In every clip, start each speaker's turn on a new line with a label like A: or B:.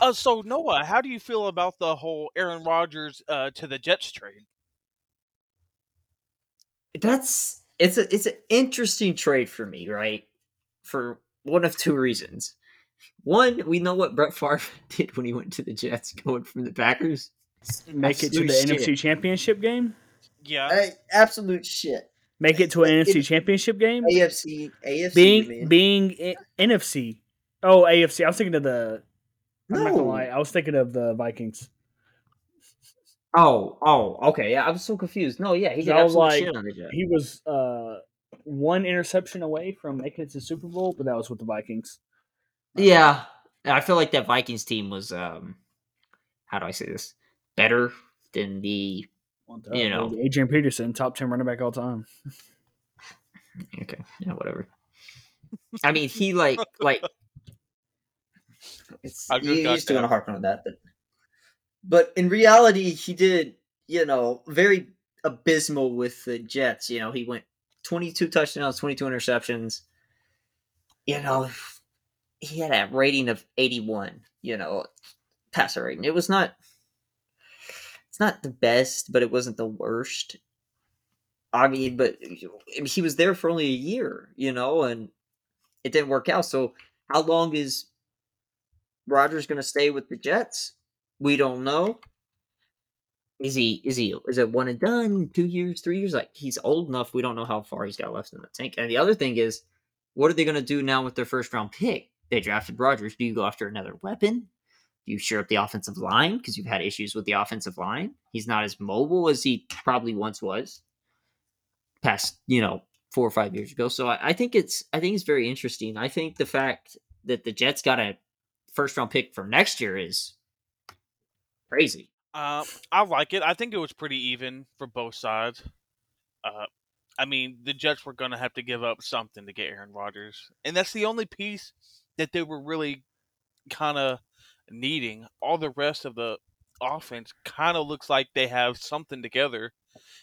A: Uh, so Noah, how do you feel about the whole Aaron Rodgers uh, to the Jets trade?
B: That's it's a it's an interesting trade for me, right? For one of two reasons. One, we know what Brett Favre did when he went to the Jets, going from the Packers.
C: Make it to the
B: Absolute
C: NFC. Championship game.
A: Yeah,
D: Hey, absolute shit.
C: Make it to an
D: It-
C: NFC Championship game.
D: AFC, AFC,
C: Being
D: man.
C: being I- NFC. Oh, AFC. I was thinking of the. I'm not gonna
D: No.
C: lie. I was thinking of the Vikings.
B: Oh, oh, okay. Yeah, I was so confused. No, yeah, he
C: I was
B: absolute
C: like-
B: shit on the Jets.
C: He was uh one interception away from making it to the Super Bowl, but that was with the Vikings.
B: Yeah, I feel like that Vikings team was um, how do I say this? Better than the You know.
C: Adrian Peterson, top ten running back all time.
B: Okay, yeah, whatever. I mean, he like like
D: It's,
A: I just
D: you
A: got
D: used to want to harp on that, but but in reality, he did you know very abysmal with the Jets. You know, he went twenty two touchdowns, twenty two interceptions. You know, he had a rating of eighty one. You know, passer rating. It was not. It's not the best, but it wasn't the worst. I mean, but he was there for only a year, you know, and it didn't work out. So, how long is Rodgers going to stay with the Jets? We don't know. Is he? Is he? Is it one and done? Two years? Three years? Like he's old enough. We don't know how far he's got left in the tank. And the other thing is, what are they going to do now with their first round pick? They drafted Rodgers. Do you go after another weapon? Do you shore up the offensive line because you've had issues with the offensive line? He's not as mobile as he probably once was. Past you know four or five years ago. So I, I think it's I think it's very interesting. I think the fact that the Jets got a first round pick for next year is crazy.
A: Uh, I like it. I think it was pretty even for both sides. Uh, I mean, the Jets were going to have to give up something to get Aaron Rodgers, and that's the only piece that they were really kind of needing. All the rest of the offense kind of looks like they have something together.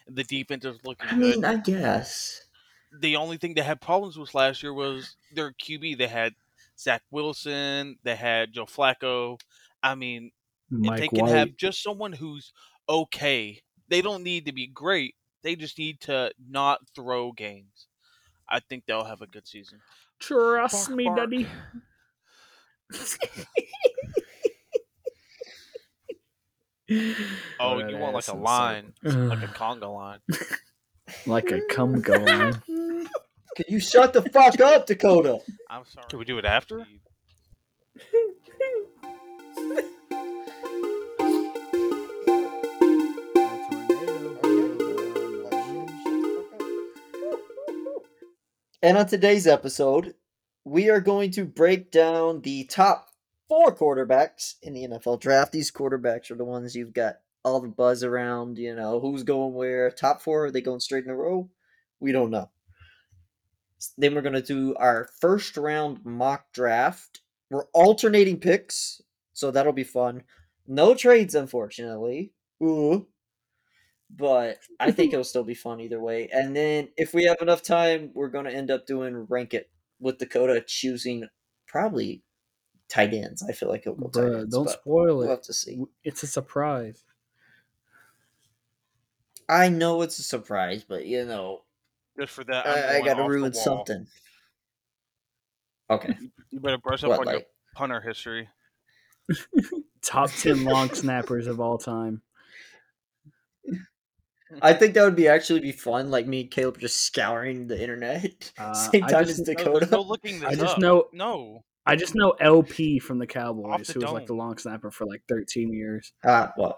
A: The defense is looking
D: I
A: good.
D: mean, I guess.
A: the only thing they had problems with last year was their QB. They had Zach Wilson, they had Joe Flacco. I mean, if
C: Mike
A: they can
C: White.
A: have just someone who's okay, they don't need to be great. They just need to not throw games. I think they'll have a good season.
C: Trust
A: Bark,
C: me,
A: bark.
C: daddy.
A: Oh,
C: That
A: you want like a line,
C: so-
A: like a conga line.
C: like a cum go line.
D: Can you shut the fuck up, Dakota?
A: I'm sorry. Can we do it after?
D: And on today's episode, we are going to break down the top four quarterbacks in the NFL draft. These quarterbacks are the ones you've got all the buzz around, you know, who's going where. Top four, are they going straight in a row? We don't know. Then we're going to do our first round mock draft. We're alternating picks, so that'll be fun. No trades, unfortunately. Ooh. But I think it'll still be fun either way. And then if we have enough time, we're going to end up doing rank it with Dakota choosing probably tight ends. I feel like it'll go
C: Bruh, tight
D: ends.
C: Don't spoil
D: we'll
C: it.
D: have to see.
C: It's a surprise.
D: I know it's a surprise, but you know,
A: Just for that, I'm
D: I, I got to ruin something. Okay.
A: You better brush up
D: What,
A: on your punter history.
C: Top ten long snappers of all time.
D: I think that would be actually be fun. Like me and Caleb just scouring the internet
C: Uh,
D: same
C: I
D: time
C: just-
D: as Dakota.
A: no looking this
C: I just
A: up.
C: know
A: No.
C: I just know LP from the Cowboys,
A: the
C: who was like the long snapper for like 13 years.
D: Ah, well.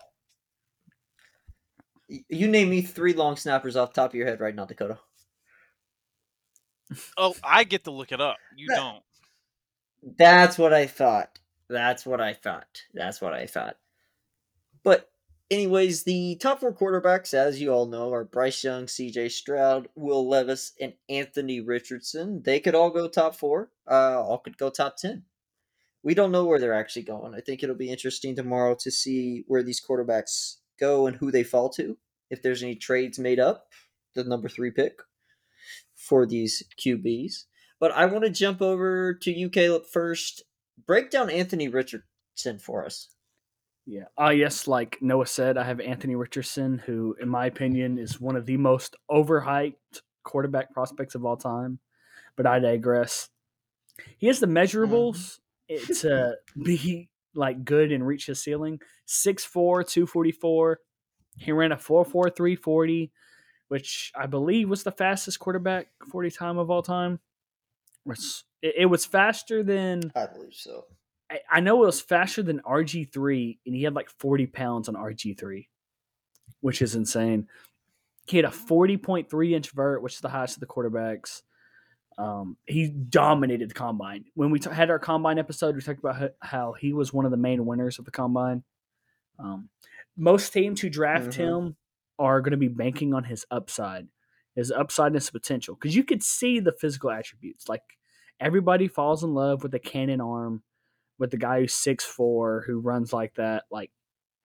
D: You name me three long snappers off the top of your head right now, Dakota.
A: Oh, I get to look it up. You don't.
D: That's what I thought. That's what I thought. That's what I thought. But, anyways, the top four quarterbacks, as you all know, are Bryce Young, CJ Stroud, Will Levis, and Anthony Richardson. They could all go top four. Uh, all could go top 10. We don't know where they're actually going. I think it'll be interesting tomorrow to see where these quarterbacks go and who they fall to. If there's any trades made up, the number three pick for these QBs. But I want to jump over to you, Caleb, first. Break down Anthony Richardson for us.
C: Yeah. Ah, yes. Like Noah said, I have Anthony Richardson, who, in my opinion, is one of the most overhyped quarterback prospects of all time. But I digress. He has the measurables it- to be like good and reach his ceiling. 6'4", 244. He ran a 4'4", 340, which I believe was the fastest quarterback 40 time of all time. It, it was faster than
D: I believe so.
C: I, I know it was faster than RG three, and he had like forty pounds on RG three, which is insane. He had a forty point three inch vert, which is the highest of the quarterbacks. Um, he dominated the combine. When we t- had our combine episode, we talked about ho- how he was one of the main winners of the combine. Um, most teams who draft
D: Mhm.
C: him are going to be banking on his upside, his upside and his potential, because you could see the physical attributes. Like everybody falls in love with the cannon arm, with the guy who's six four who runs like that. Like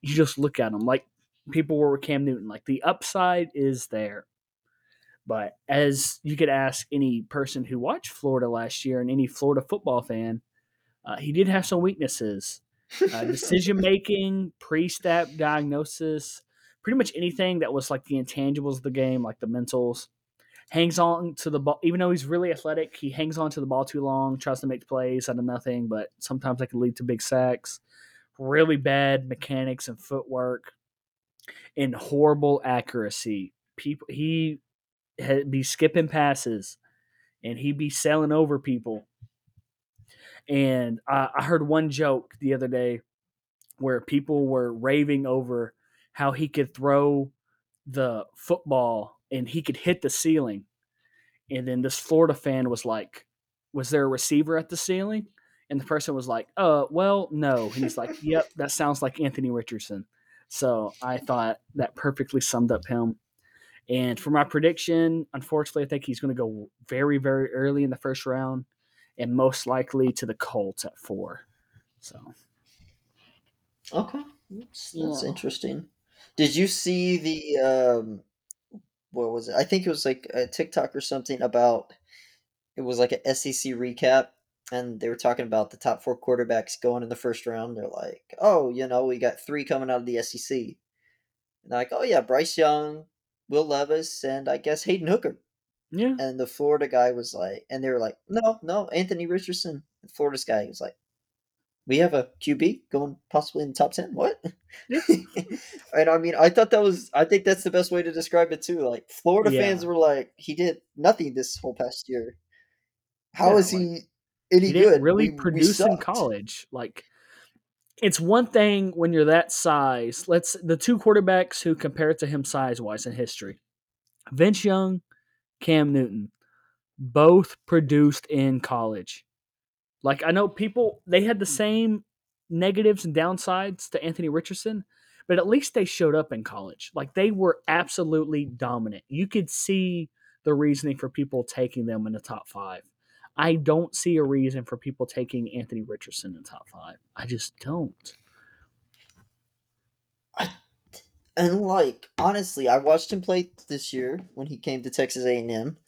C: you just look at him, like people were with Cam Newton. Like the upside is there. But as you could ask any person who watched Florida last year and any Florida football fan, uh, he did have some weaknesses. Uh, decision making, pre-snap diagnosis, pretty much anything that was like the intangibles of the game, like the mentals. Hangs on to the ball, even though he's really athletic, he hangs on to the ball too long, tries to make plays out of nothing, but sometimes that can lead to big sacks. Really bad mechanics and footwork, and horrible accuracy. People, he had be skipping passes, and he'd be sailing over people. And I, I heard one joke the other day where people were raving over how he could throw the football and he could hit the ceiling. And then this Florida fan was like, Was there a receiver at the ceiling? And the person was like, Uh, well, no. And he's like, Yep, that sounds like Anthony Richardson. So I thought that perfectly summed up him. And for my prediction, unfortunately, I think he's going to go very, very early in the first round and most likely to the Colts at four. So
D: Okay, that's, that's
C: Yeah.
D: interesting. Did you see the um, what was it? I think it was like a TikTok or something about. It was like a SEC recap, and they were talking about the top four quarterbacks going in the first round. They're like, "Oh, you know, we got three coming out of the SEC." And like, "Oh yeah, Bryce Young, Will Levis, and I guess Hendon Hooker."
C: yeah,
D: And the Florida guy was like, and they were like, "No, no, Anthony Richardson." The Florida's guy was like, "We have a QB going possibly in the top ten. What?"
C: Yeah.
D: and I mean, I thought that was. I think that's the best way to describe it too. Like Florida
C: Yeah.
D: fans were like, "He did nothing this whole past year. How
C: Yeah,
D: is
C: like,
D: he any
C: he didn't
D: good?
C: really
D: We- we
C: produce in college. Like it's one thing when you're that size. Let's the two quarterbacks who compare to him size wise in history. Vince Young, Cam Newton, both produced in college. Like I know people they had the mm. same negatives and downsides to Anthony Richardson, but at least they showed up in college. Like they were absolutely dominant. You could see the reasoning for people taking them in the top five. I don't see a reason for people taking Anthony Richardson in the top five. I just don't.
D: I, And like honestly, I watched him play this year when he came to Texas A&M,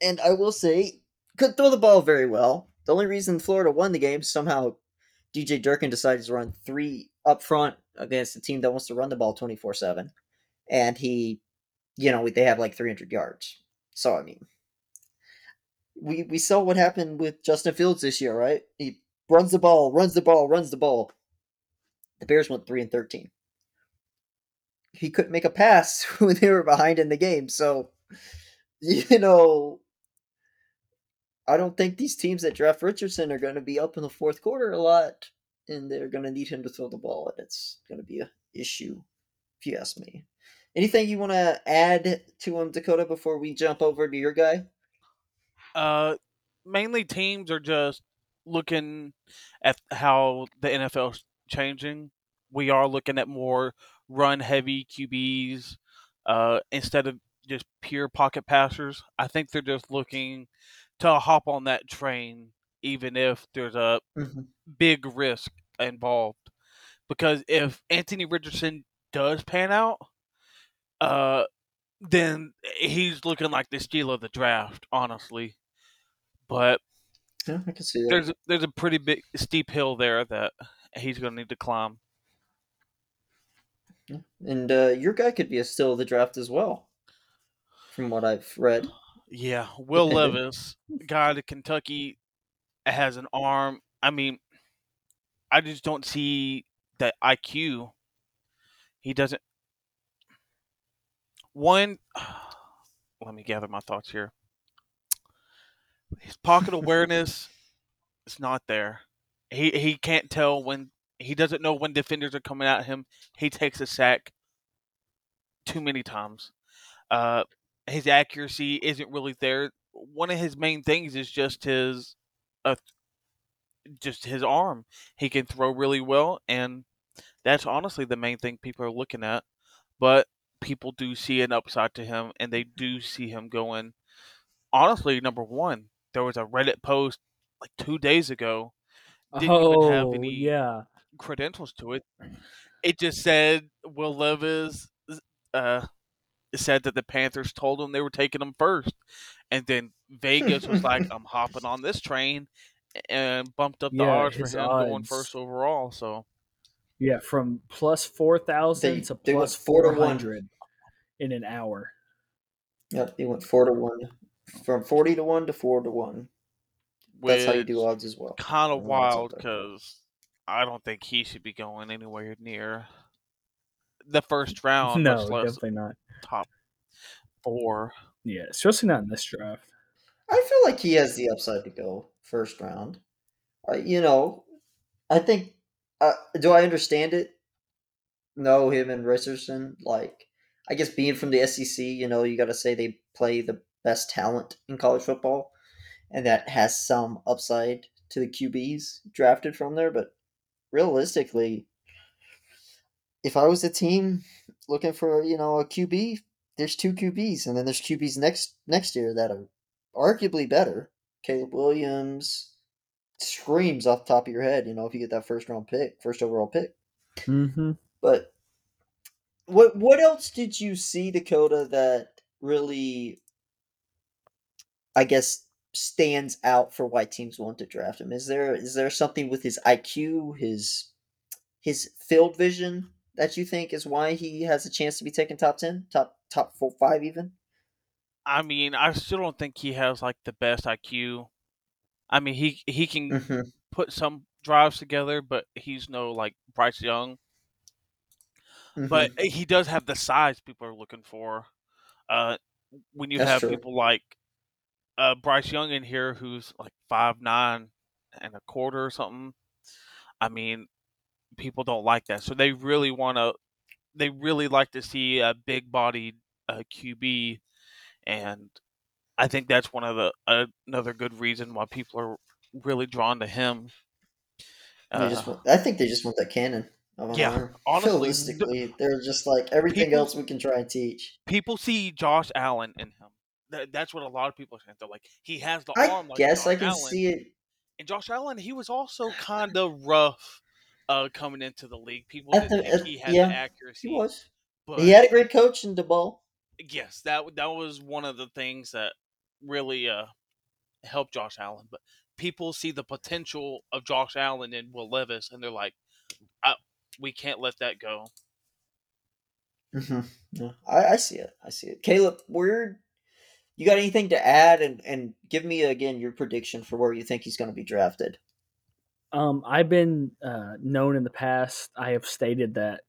D: and I will say could throw the ball very well. The only reason Florida won the game somehow DJ Durkin decided to run three up front against a team that wants to run the ball twenty four seven, and he, you know, they have like three hundred yards. So I mean, we we saw what happened with Justin Fields this year, right? He runs the ball, runs the ball, runs the ball. The Bears went three and thirteen he couldn't make a pass when they were behind in the game. So, you know, I don't think these teams that draft Richardson are going to be up in the fourth quarter a lot, and they're going to need him to throw the ball, and it's going to be an issue, if you ask me. Anything you want to add to him, Dakota, before we jump over to your guy?
A: Uh, mainly teams are just looking at how the NFL's changing. We are looking at more run heavy QBs uh, instead of just pure pocket passers. I think they're just looking to hop on that train, even if there's a
D: Mm-hmm.
A: big risk involved. Because if Anthony Richardson does pan out, uh, then he's looking like the steal of the draft, honestly. But
D: Yeah, I can see that.
A: there's there's a pretty big steep hill there that he's going to need to climb.
D: And uh, your guy could be a steal of the draft as well, from what I've read.
A: Yeah, Will Levis, guy to Kentucky, has an arm. I mean, I just don't see that IQ. He doesn't. One, let me gather my thoughts here. His pocket awareness is not there. He he can't tell when he doesn't know when defenders are coming at him. He takes a sack too many times. Uh, his accuracy isn't really there. One of his main things is just his, uh, just his arm. He can throw really well, and that's honestly the main thing people are looking at. But people do see an upside to him, and they do see him going. Honestly, number one, there was a Reddit post like two days ago. Didn't
C: oh,
A: even have any
C: yeah.
A: credentials to it. It just said Will Levis uh, said that the Panthers told him they were taking him first, and then Vegas was like, "I'm hopping on this train," and bumped up the
C: Yeah,
A: odds for
C: his
A: him going first overall. So
C: Yeah, from plus 4,000
D: They-
C: to
D: they went
C: plus
D: four to one.
C: 400 in an hour.
D: Yep, he went four to one, from forty to one to four to one. That's how you do odds as well.
A: kind of
D: I don't know what's up
A: wild because I don't think he should be going anywhere near the first round,
C: no, definitely not.
A: Top four.
C: Yeah, especially not in this draft.
D: I feel like he has the upside to go first round. Uh, you know, I think. Uh, do I understand it? No, him and Richardson. Like, I guess being from the SEC, you know, you got to say they play the best talent in college football, and that has some upside to the QBs drafted from there. But realistically, if I was a team looking for you know a QB, there's two QBs, and then there's QBs next next year that are arguably better. Caleb Williams screams off the top of your head, you know, if you get that first round pick, first overall pick.
C: Mm-hmm.
D: But what what else did you see, Dakota, that really I guess stands out for why teams want to draft him? Is there is there something with his IQ, his his field vision that you think is why he has a chance to be taken top ten, top top four, five even?
A: I mean, I still don't think he has like the best IQ. I mean, he he can
D: Mm-hmm.
A: put some drives together, but he's no like Bryce Young. But he does have the size people are looking for. Uh, when you
D: That's
A: have
D: true.
A: people like uh, Bryce Young in here, who's like five nine and a quarter or something, I mean, people don't like that. So they really want to. They really like to see a big bodied uh, QB, and I think that's one of the uh, another good reason why people are really drawn to him.
D: They just
A: Uh,
D: want, I think they just want that cannon.
A: Yeah,
D: arm.
A: honestly,
D: realistically, they're just like everything
A: People-
D: else we can try and teach.
A: people see Josh Allen in him. That, that's what a lot of people saying. They're like, he has the
D: I
A: arm like
D: guess
A: Josh
D: I can
A: Allen.
D: see it.
A: And Josh Allen, he was also kind of rough uh, coming into the league. People didn't
D: the-
A: think he had
D: yeah,
A: the accuracy.
D: He was.
A: But
D: He had a great coach in Daboll.
A: yes, that that was one of the things that really uh, helped Josh Allen. But people see the potential of Josh Allen and Will Levis, and they're like, I, "We can't let that go."
D: Mm-hmm. Yeah, I, I see it. I see it. Caleb, where you got anything to add and and give me again your prediction for where you think he's going to be drafted?
C: Um, I've been uh, known in the past. I have stated that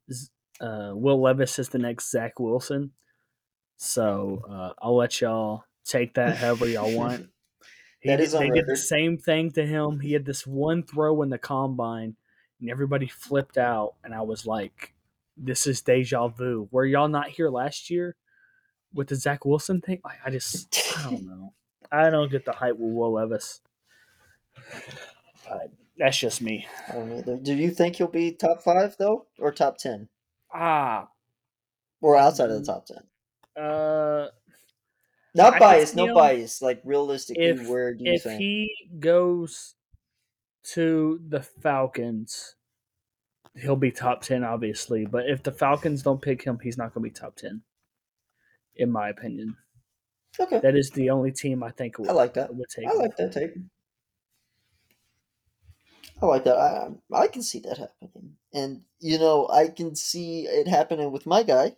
C: uh, Will Levis is the next Zach Wilson. So uh, I'll let y'all take that however y'all want. He
D: That is
C: they did the same thing to him. He had this one throw in the combine, and everybody flipped out. And I was like, "This is deja vu. Were y'all not here last year with the Zach Wilson thing?" Like, I just, I don't know. I don't get the hype with Will Levis. But that's just me.
D: I don't know. Do you think he'll be top five though, or top ten,
C: Ah,
D: or outside of the top ten?
C: uh,
D: Not
C: I could
D: bias,
C: see
D: no
C: him
D: bias. Like realistically,
C: if-
D: where do you
C: if
D: think?
C: he goes to the Falcons, he'll be top ten, obviously. But if the Falcons don't pick him, he's not going to be top ten, in my opinion.
D: Okay,
C: That is the only team I think would,
D: I like that.
C: would take
D: I
C: him.
D: like that take. I like that. I I can see that happening, and you know I can see it happening with my guy,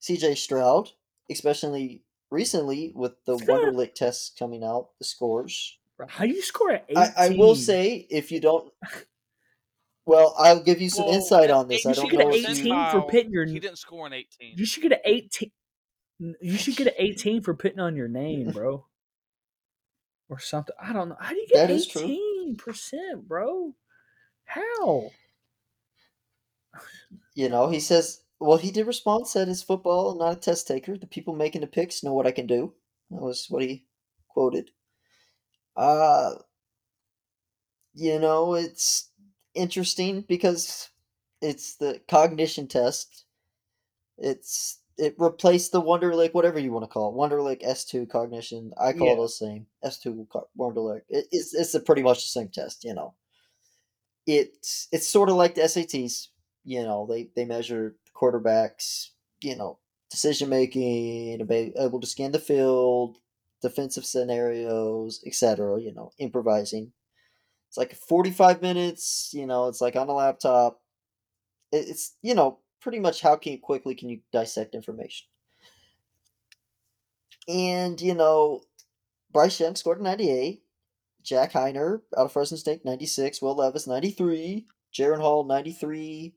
D: C.J. Stroud, especially recently with the Wonderlic tests coming out, the scores.
C: How do you score at 18?
D: I, I will say if you don't. Well, I'll give you some
A: Well,
D: insight on this.
A: you
D: I
C: should
D: don't
C: get an 18
D: you,
C: for pitting your-
A: He didn't score an 18.
C: You should get an 18. You should get an 18 for putting on your name, bro. Or something. I don't know. How do you get
D: That is true.
C: 18%, bro? How?
D: you know, he says, well, he did respond, said it's football, not a test taker. The people making the picks know what I can do. That was what he quoted. Uh, you know, it's interesting because it's the cognition test. It's it replaced the Wonderlic, whatever you want to call it, Wonderlic S two cognition. I call it
C: Yeah.
D: the same S two Wonderlic. It, it's it's a pretty much the same test, you know. It's it's sort of like the SATs. You know, they they measure quarterbacks, you know, decision making, able to scan the field, defensive scenarios, etc. You know, improvising. It's like 45 minutes, you know, it's like on a laptop. It- It's, you know, pretty much how can quickly can you dissect information. And, you know, Bryce Young scored a 98. Jack Haener out of Fresno State 96. Will Levis 93. Jaren Hall 93.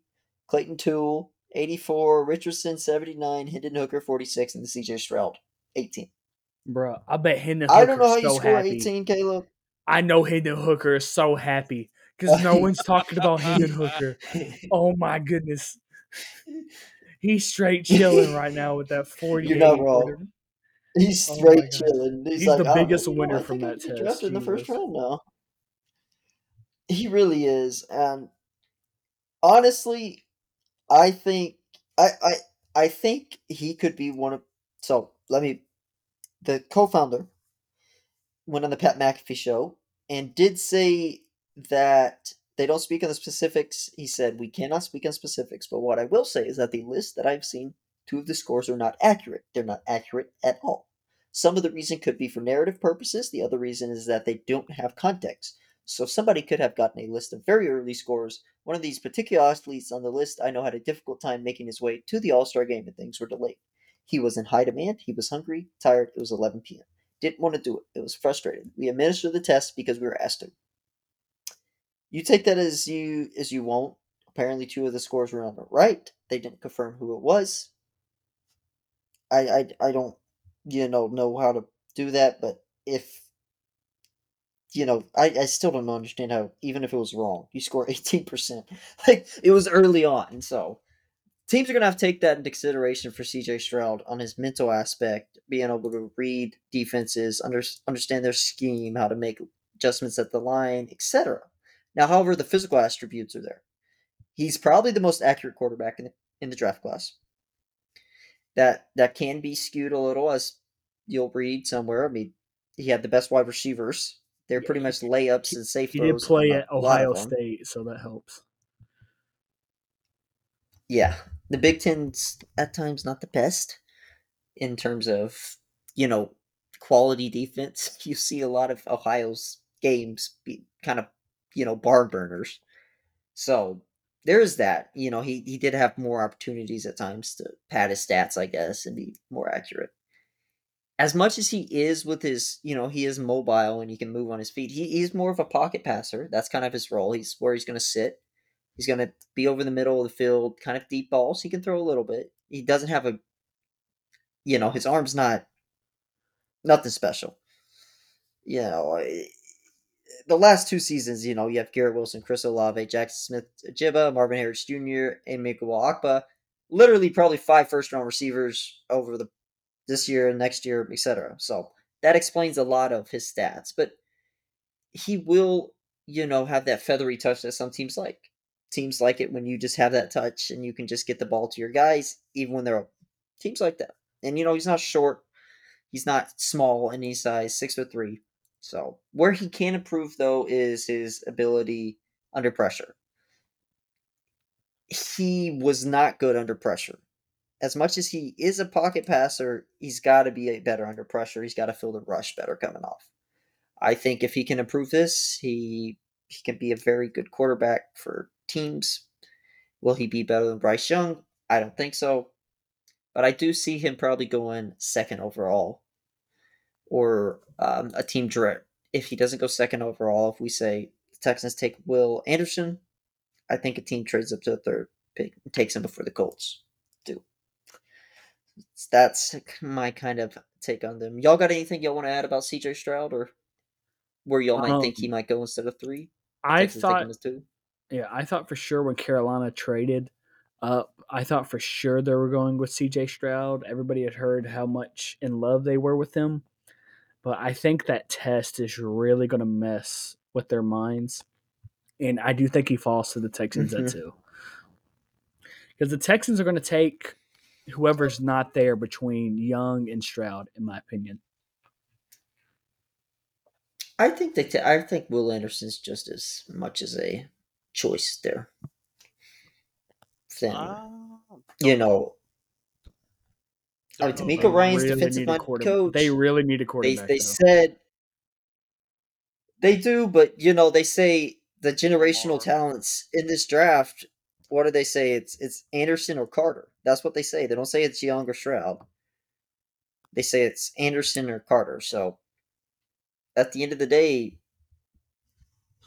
D: Clayton Tune 84. Richardson 79. Hendon Hooker 46. And the CJ Stroud 18.
C: Bro, I bet Hendon
D: I don't know how
C: Hooker's
D: you
C: so
D: score
C: happy.
D: 18, Caleb.
C: I know Hendon Hooker is so happy because no one's talking about Hendon Hooker. Oh my goodness. He's straight chilling right now with that 48.
D: not wrong. He's
C: Oh
D: straight
C: God.
D: chilling. He's,
C: He's
D: like,
C: the biggest
D: know, you know,
C: winner from that test,
D: drafted in the first round now. He really is, and honestly, I think I I I think he could be one of. So let me. The co-founder went on the Pat McAfee show and did say that they don't speak on the specifics. He said we cannot speak on specifics, but what I will say is that the list that I've seen, two of the scores are not accurate. They're not accurate at all. Some of the reason could be for narrative purposes. The other reason is that they don't have context. So somebody could have gotten a list of very early scores. One of these particular athletes on the list I know had a difficult time making his way to the All Star game and things were delayed. He was in high demand. He was hungry, tired. It was 11 p.m. Didn't want to do it. It was frustrating. We administered the test because we were asked to. You take that as you as you won't. Apparently, two of the scores were on the right. They didn't confirm who it was. I I, I don't you know know how to do that, but if you know, I, I still don't understand how even if it was wrong, you score eighteen percent. Like it was early on, so teams are gonna have to take that into consideration for CJ Stroud on his mental aspect, being able to read defenses, under, understand their scheme, how to make adjustments at the line, etc. Now, however, the physical attributes are there. He's probably the most accurate quarterback in the, in the draft class. That that can be skewed a little, as you'll read somewhere. I mean, he had the best wide receivers. They're
C: Yeah,
D: pretty much layups and safe
C: He did play at
D: a lot of
C: Ohio. State, so that helps.
D: Yeah, the Big Ten's at times not the best in terms of you know quality defense. You see a lot of Ohio's games be kind of you know barn burners. So there is that. You know, he he did have more opportunities at times to pad his stats, I guess, and be more accurate. As much as he is with his, you know, he is mobile and he can move on his feet. He, he's more of a pocket passer. That's kind of his role. He's where he's going to sit. He's going to be over the middle of the field, kind of deep balls. He can throw a little bit. He doesn't have a, you know, his arm's not nothing special. You know, eh, the last two seasons, you know, you have Garrett Wilson, Chris Olave, Jackson Smith, Jibba, Marvin Harrison Jr., and Emeka Egbuka. Literally, probably five first round receivers over the this year and next year, etc. So that explains a lot of his stats. But he will, you know, have that feathery touch that some teams like. Teams like it when you just have that touch and you can just get the ball to your guys, even when they're teams like that. And you know, he's not short, he's not small in his size, six foot three. So where he can improve though is his ability under pressure. He was not good under pressure. As much as he is a pocket passer, he's got to be better under pressure. He's got to feel the rush better coming off. I think if he can improve this, he he can be a very good quarterback for teams. Will he be better than Bryce Young? I don't think so. But I do see him probably going second overall or um, a team direct. If he doesn't go second overall, if we say the Texans take Will Anderson, I think a team trades up to the third pick and takes him before the Colts do. That's my kind of take on them. Y'all got anything y'all want to add about CJ Stroud or where y'all might think he
C: Um,
D: might go instead of three?
C: I
D: him
C: thought. Yeah, I thought for sure when Carolina traded up, I thought for sure they were going with CJ Stroud. Everybody had heard how much in love they were with him. But I think that test is really going to mess with their minds. And I do think he falls to the Texans
D: Mhm.
C: at two. Because the Texans are going to take whoever's not there between Young and Stroud, in my opinion.
D: I think they. I think Will Anderson's just as much as a choice there. Then
A: Uh,
D: you know,
A: Don't.
D: DeMeco Ryans
C: really
D: defensive
C: a
D: coach.
C: They really need a
D: they
C: quarterback.
D: they
C: though.
D: said they do, but you know they say the generational talents in this draft. What do they say? It's it's Anderson or Carter. That's what they say. They don't say it's Young or Stroud. They say it's Anderson or Carter. So at the end of the day,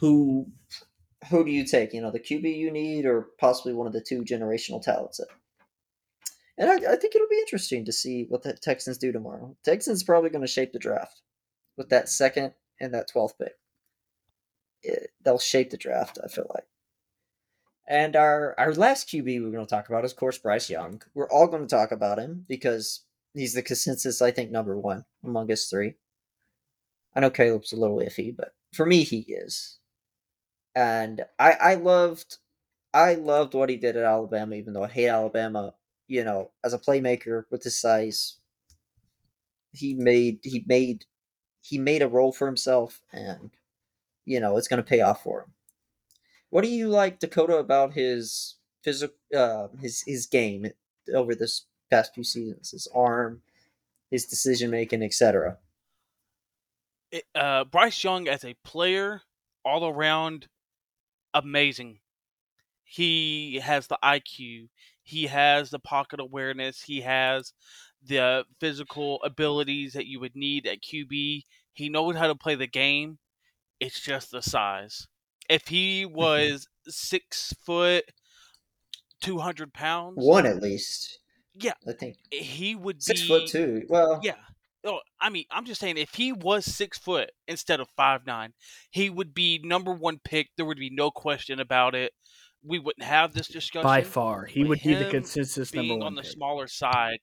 D: who who do you take? You know, the QB you need, or possibly one of the two generational talents. And I, I think it'll be interesting to see what the Texans do tomorrow. Texans probably going to shape the draft with that second and that twelfth pick. It, they'll shape the draft. I feel like. And our our last QB we're going to talk about is, of course, Bryce Young. We're all going to talk about him because he's the consensus, I think, number one among us three. I know Caleb's a little iffy, but for me, he is. And I I loved I loved what he did at Alabama, even though I hate Alabama. You know, as a playmaker with his size, he made he made he made a role for himself, and you know it's going to pay off for him. What do you like, Dakota, about his physical uh, his his game over this past few seasons? His arm, his decision making, etc.
A: uh, Bryce Young as a player, all around, amazing. He has the IQ. He has the pocket awareness. He has the physical abilities that you would need at QB. He knows how to play the game. It's just the size. If he mm-hmm. was six foot, two hundred pounds,
D: One at least.
A: Yeah.
D: I think
A: he would
D: six
A: be
D: foot two. Well,
A: Yeah. Oh, I mean, I'm just saying, if he was six foot instead of five nine, he would be number one pick. There would be no question about it. We wouldn't have this discussion.
C: By far, he would be the
A: him
C: consensus number
A: being
C: one.
A: on the
C: pick.
A: smaller side,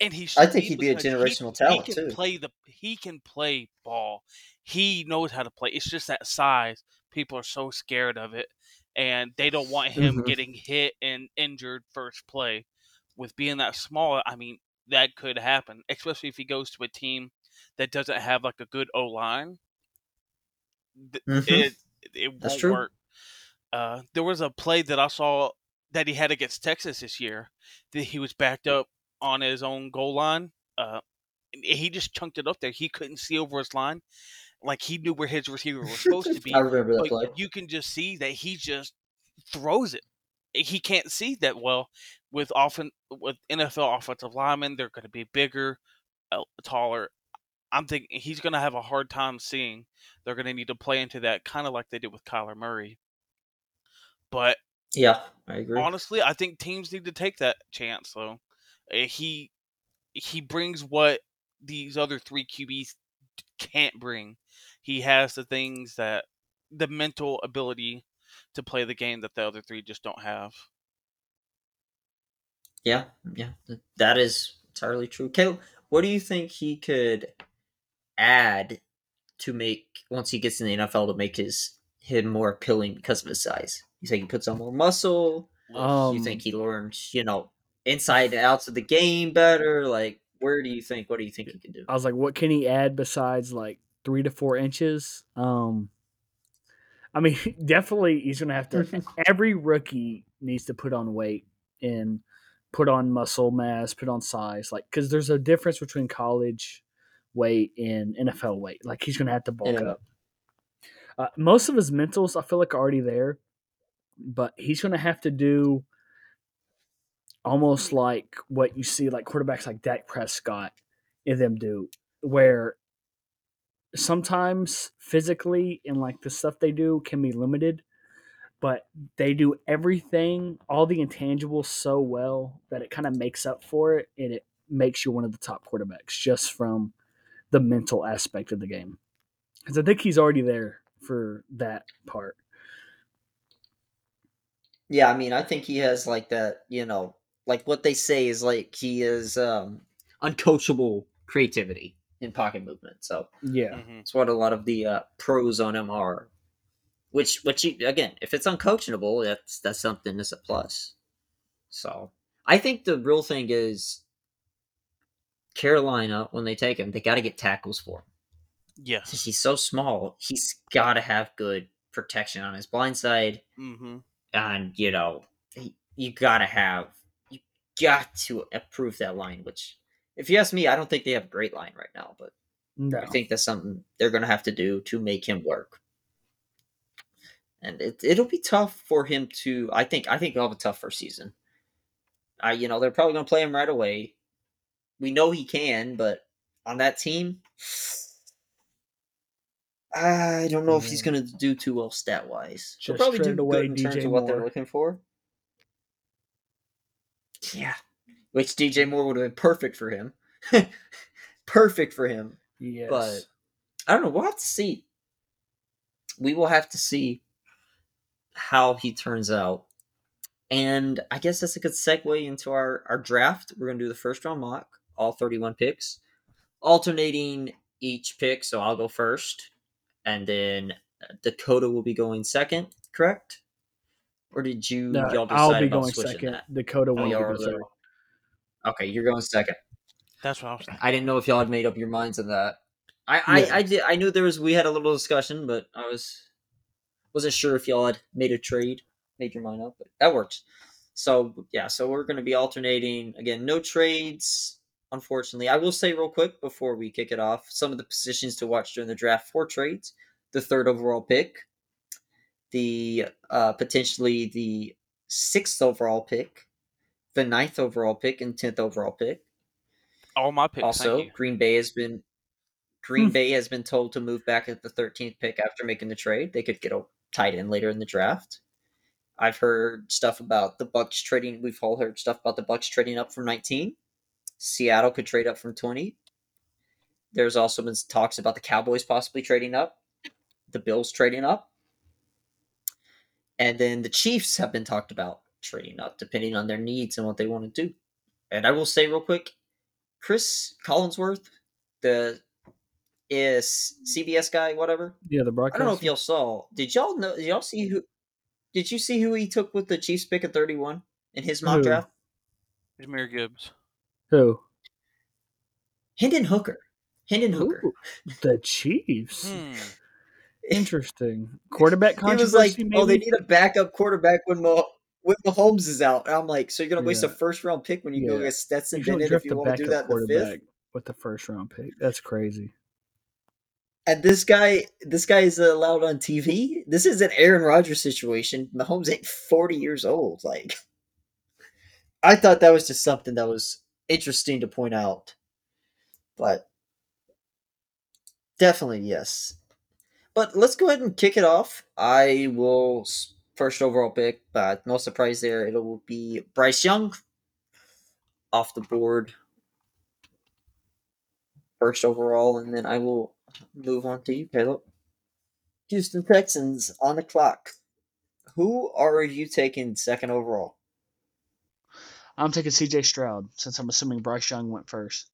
A: and he.
D: I think he'd be a
A: because he-
D: generational talent,
A: He can
D: too.
A: play the. He can play ball. He knows how to play. It's just that size. People are so scared of it, and they don't want him
D: Mhm.
A: getting hit and injured first play. With being that small, I mean, that could happen, especially if he goes to a team that doesn't have like a good O line.
D: Mhm.
A: It it won't
D: true.
A: work. Uh, there was a play that I saw that he had against Texas this year that he was backed up on his own goal line. Uh, and he just chunked it up there. He couldn't see over his line, like he knew where his receiver was supposed to be.
D: I remember that play.
A: you can just see that he just throws it. He can't see that well with often with NFL offensive linemen. They're going to be bigger, uh, taller. I'm thinking he's going to have a hard time seeing. They're going to need to play into that, kind of like they did with Kyler Murray. But
D: Yeah, I agree.
A: honestly, I think teams need to take that chance. Though Uh, he he brings what these other three QBs can't bring. He has the things that the mental ability to play the game that the other three just don't have.
D: Yeah, yeah, that is entirely true. Caleb, what do you think he could add to make once he gets in the NFL to make his him more appealing because of his size? You think he puts on more muscle?
C: Um,
D: you think he learns, you know, inside and outs of the game better? Like, where do you think? What do you think he can do?
C: I was like, what can he add besides like three to four inches? Um, I mean, definitely he's gonna have to. every rookie needs to put on weight and put on muscle mass, put on size, like because there's a difference between college weight and NFL weight. Like he's gonna have to bulk
D: Yeah.
C: up. Uh, most of his mentals, I feel like, are already there, but he's going to have to do almost like what you see like quarterbacks like Dak Prescott and them do, where sometimes physically and like the stuff they do can be limited, but they do everything, all the intangibles so well that it kind of makes up for it and it makes you one of the top quarterbacks just from the mental aspect of the game. Because I think he's already there for that part.
D: Yeah, I mean, I think he has like that, you know, like what they say is like he is um uncoachable creativity in pocket movement. So
C: Yeah.
A: Mhm.
D: it's what a lot of the uh, pros on him are. Which, which you, again, if it's uncoachable, that's that's something that's a plus. So I think the real thing is Carolina when they take him, they got to get tackles for him.
A: Yes.
D: Since he's so small, he's got to have good protection on his blind side,
A: Mm-hmm.
D: and you know, he, you got to have you got to improve that line. Which, if you ask me, I don't think they have a great line right now, but
C: No.
D: I think that's something they're going to have to do to make him work. And it, it'll be tough for him to. I think. I think he'll have a tough first season. I, you know, they're probably going to play him right away. We know he can, but on that team, I don't know if he's going to do too well stat wise. He'll probably do
C: away
D: good in terms
C: DJ
D: of what they're looking for. Yeah, which DJ Moore would have been perfect for him. perfect for him.
C: yes.
D: But I don't know. We'll have to see. We will have to see how he turns out. And I guess that's a good segue into our, our draft. We're going to do the first round mock, all 31 picks, alternating each pick. So I'll go first. And then Dakota will be going second, correct? Or did you
C: no,
D: y'all decide
C: I'll be
D: about
C: going
D: switching
C: second.
D: that?
C: Dakota
D: Oh,
C: will
D: y'all
C: be
D: are
C: going third.
D: the- Okay, you're going second.
A: That's what I was thinking.
D: I didn't know if y'all had made up your minds on that. I I,
C: Yeah.
D: I did. I knew there was. We had a little discussion, but I was wasn't sure if y'all had made a trade, made your mind up. But that works. So yeah, so we're going to be alternating again. No trades, unfortunately. I will say real quick before we kick it off, some of the positions to watch during the draft for trades: the third overall pick, the uh, potentially the sixth overall pick, the ninth overall pick, and tenth overall pick
A: All my picks.
D: also. Green Bay has been Green
C: Hmm.
D: Bay has been told to move back at the 13th pick after making the trade. They could get a tight end later in the draft. I've heard stuff about the Bucks trading. We've all heard stuff about the Bucks trading up from 19. Seattle could trade up from 20. There's also been talks about the Cowboys possibly trading up, the Bills trading up, and then the Chiefs have been talked about trading up depending on their needs and what they want to do. And I will say real quick, Chris Collinsworth, the is CBS guy, whatever.
C: Yeah, the
D: Brock.
C: I
D: don't know if y'all saw. Did y'all know? Did y'all see who? Did you see who he took with the Chiefs pick at thirty-one in his mock
C: Who?
D: draft?
A: Jahmyr Gibbs.
C: Who?
D: Hendon Hooker. Hendon Hooker.
C: Ooh, the Chiefs.
A: Hmm.
C: Interesting. Quarterback
D: He was like,
C: maybe?
D: "Oh, they need a backup quarterback when Mo- when Mahomes is out." And I'm like, "So you're gonna waste a first round pick when you go
C: Yeah.
D: get Stetson Bennett if you want to do that in the fifth?"
C: with the first round pick. That's crazy.
D: And this guy, this guy is allowed on TV. This is an Aaron Rodgers situation. Mahomes ain't forty years old. Like, I thought that was just something that was interesting to point out. But definitely yes. But let's go ahead and kick it off. I will first overall pick, but no surprise there. It will be Bryce Young off the board first overall, and then I will move on to you, Caleb. Houston Texans on the clock. Who are you taking second overall?
C: I'm taking CJ Stroud since I'm assuming Bryce Young went first.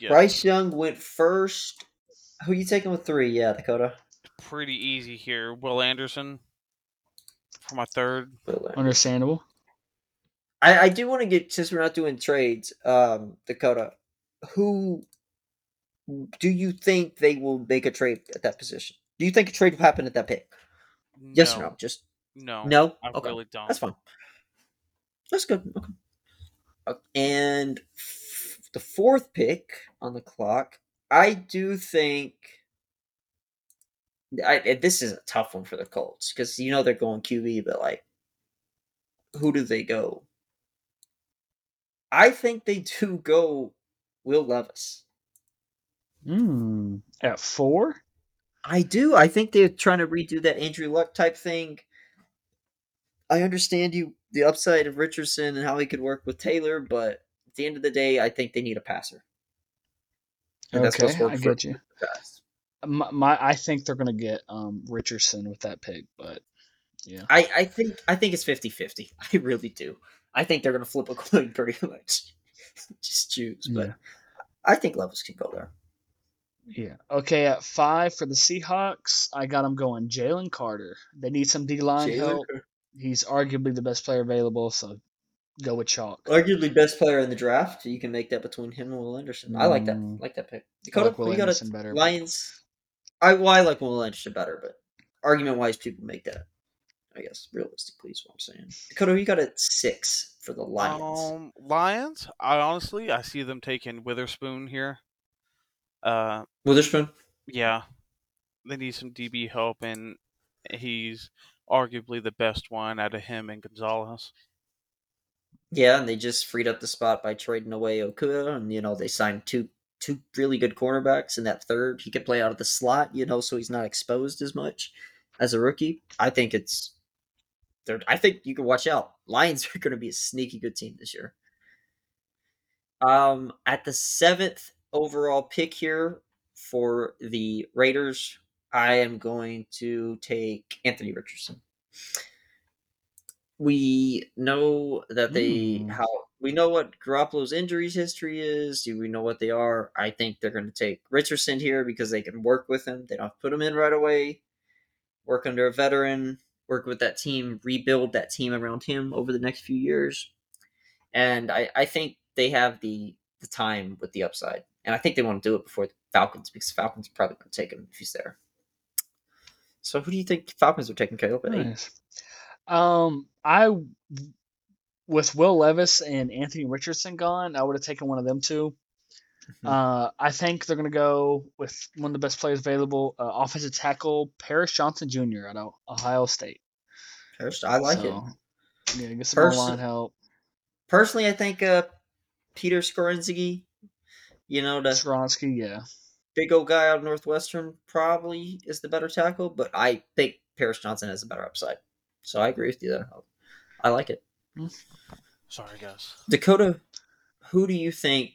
A: Yes.
D: Bryce Young went first. Who are you taking with three? Yeah, Dakota.
A: Pretty easy here. Will Anderson for my third.
C: Understandable.
D: I, I do want to get since we're not doing trades, um, Dakota. Who do you think they will make a trade at that position? Do you think a trade will happen at that pick? Yes or no? Just
A: No.
D: no.
A: I
D: okay,
A: really don't.
D: that's fine. That's good. Okay. Uh, And f- the fourth pick on the clock, I do think I, this is a tough one for the Colts because you know they're going QB, but like, who do they go? I think they do go Will Levis.
C: Hmm. At four?
D: I do. I think they're trying to redo that Andrew Luck type thing. I understand you the upside of Richardson and how he could work with Taylor, but at the end of the day, I think they need a passer.
C: And okay, I get you. My, my, I think they're going to get um, Richardson with that pick, but yeah.
D: I, I think I think it's 50-50. I really do. I think they're going to flip a coin pretty much. Just choose, but yeah. I think Levis can go there.
C: Yeah. Okay. At five for the Seahawks, I got them going. Jalen Carter. They need some D line help. He's arguably the best player available, so go with chalk.
D: Arguably best player in the draft. You can make that between him and Will Anderson. I like that. I like that pick. Dakota, like Will you got a better, Lions. I well, I like Will Anderson better, but argument wise, people make that. I guess realistically is what I'm saying. Dakota, you got a six for the Lions.
A: Um, Lions. I honestly, I see them taking Witherspoon here. Uh,
D: Witherspoon.
A: Yeah, they need some DB help, and he's arguably the best one out of him and Gonzalez.
D: Yeah, and they just freed up the spot by trading away Okudah, and you know they signed two two really good cornerbacks in that third. He could play out of the slot, you know, so he's not exposed as much as a rookie. I think it's I think you can watch out. Lions are going to be a sneaky good team this year. Um, at the seventh overall pick here for the Raiders, I am going to take Anthony Richardson. We know that they mm. how we know what Garoppolo's injuries history is. Do we know what they are? I think they're going to take Richardson here because they can work with him. They don't put him in right away. Work under a veteran. Work with that team. Rebuild that team around him over the next few years. And I, I think they have the the time with the upside. And I think they want to do it before the Falcons because the Falcons are probably going to take him if he's there. So who do you think Falcons are taking Caleb at nice.
C: Um, I with Will Levis and Anthony Richardson gone, I would have taken one of them too. Mm-hmm. Uh, I think they're going to go with one of the best players available, uh, offensive tackle Paris Johnson Jr. out of Ohio State.
D: Paris, I like so, it.
C: Yeah, get some Person- line help.
D: Personally, I think uh, Peter Skoronski, you know, the
C: Skoronski, yeah,
D: big old guy out of Northwestern probably is the better tackle, but I think Paris Johnson has a better upside. So I agree with you there. I like it. Hmm.
A: Sorry, guys.
D: Dakota, who do you think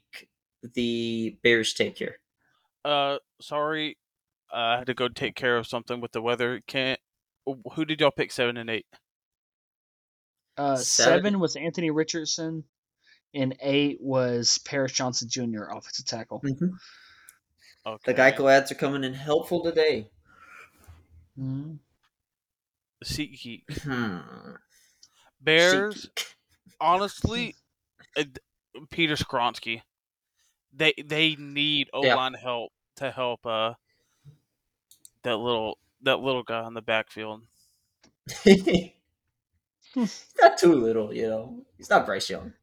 D: the Bears take here?
A: Uh, sorry, uh, I had to go take care of something with the weather. Can't. Who did y'all pick seven and eight?
C: Uh, seven, seven was Anthony Richardson, and eight was Paris Johnson Jr., offensive tackle.
D: Mm-hmm. Okay. The Geico ads are coming in helpful today.
C: Mm-hmm.
A: SeatGeek. Hmm. Bears, honestly, uh, Peter Skoronski. They they need O line yeah. help to help uh that little that little guy in the backfield.
D: Not too little, you know. He's not Bryce Young.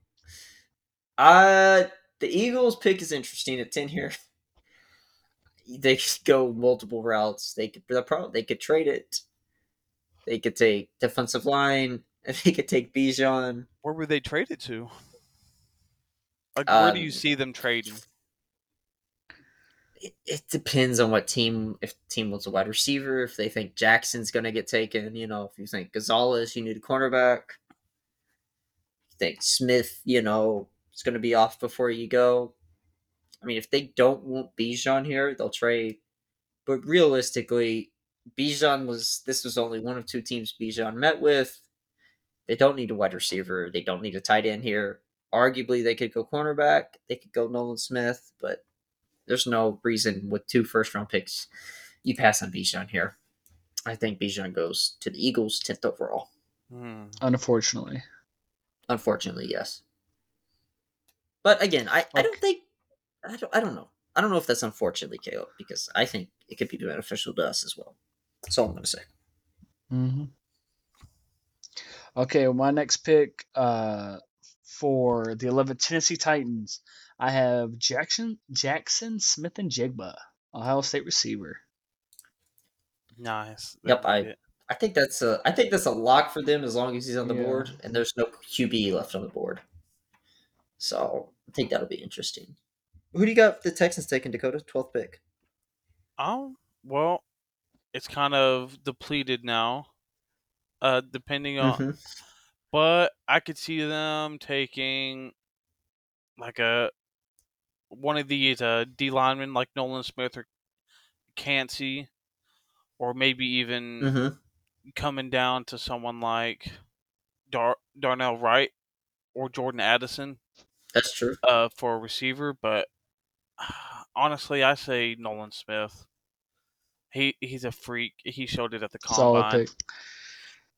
D: Uh the Eagles pick is interesting at ten here. They could go multiple routes. They could they could trade it. They could take defensive line. And They could take Bijan.
A: Where were they traded to? Like, where um, do you um, see them trading?
D: It, it, depends on what team. If team wants a wide receiver, if they think Jackson's going to get taken, you know, if you think Gonzalez, you need a cornerback. You think Smith, you know, it's going to be off before you go. I mean, if they don't want Bijan here, they'll trade. But realistically, Bijan was this was only one of two teams Bijan met with. They don't need a wide receiver. They don't need a tight end here. Arguably, they could go cornerback. They could go Nolan Smith, but there's no reason with two first round picks you pass on Bijan here. I think Bijan goes to the Eagles, tenth overall.
C: Hmm. Unfortunately.
D: Unfortunately, yes. But again, I, okay. I don't think I don't I don't know. I don't know if that's unfortunately, Caleb, because I think it could be beneficial to us as well. That's all I'm going to say.
C: Mm-hmm. Okay, well, my next pick uh, for the 11 Tennessee Titans, I have Jackson Jaxon Smith-Njigba, Ohio State receiver.
A: Nice.
D: Yep, I- I think that's a I think that's a lock for them as long as he's on the
C: Yeah.
D: board and there's no QB left on the board. So I think that'll be interesting. Who do you got the Texans taking Dakota? Twelfth pick.
A: Oh well, it's kind of depleted now. Uh, depending on,
D: Mhm.
A: but I could see them taking like a one of these uh, D linemen like Nolan Smith or Kancey, or maybe even
D: Mhm.
A: coming down to someone like Dar- Darnell Wright or Jordan Addison
D: That's true.
A: uh, for a receiver. But honestly, I say Nolan Smith. He he's a freak. He showed it at the
C: Solid
A: combine.
C: pick.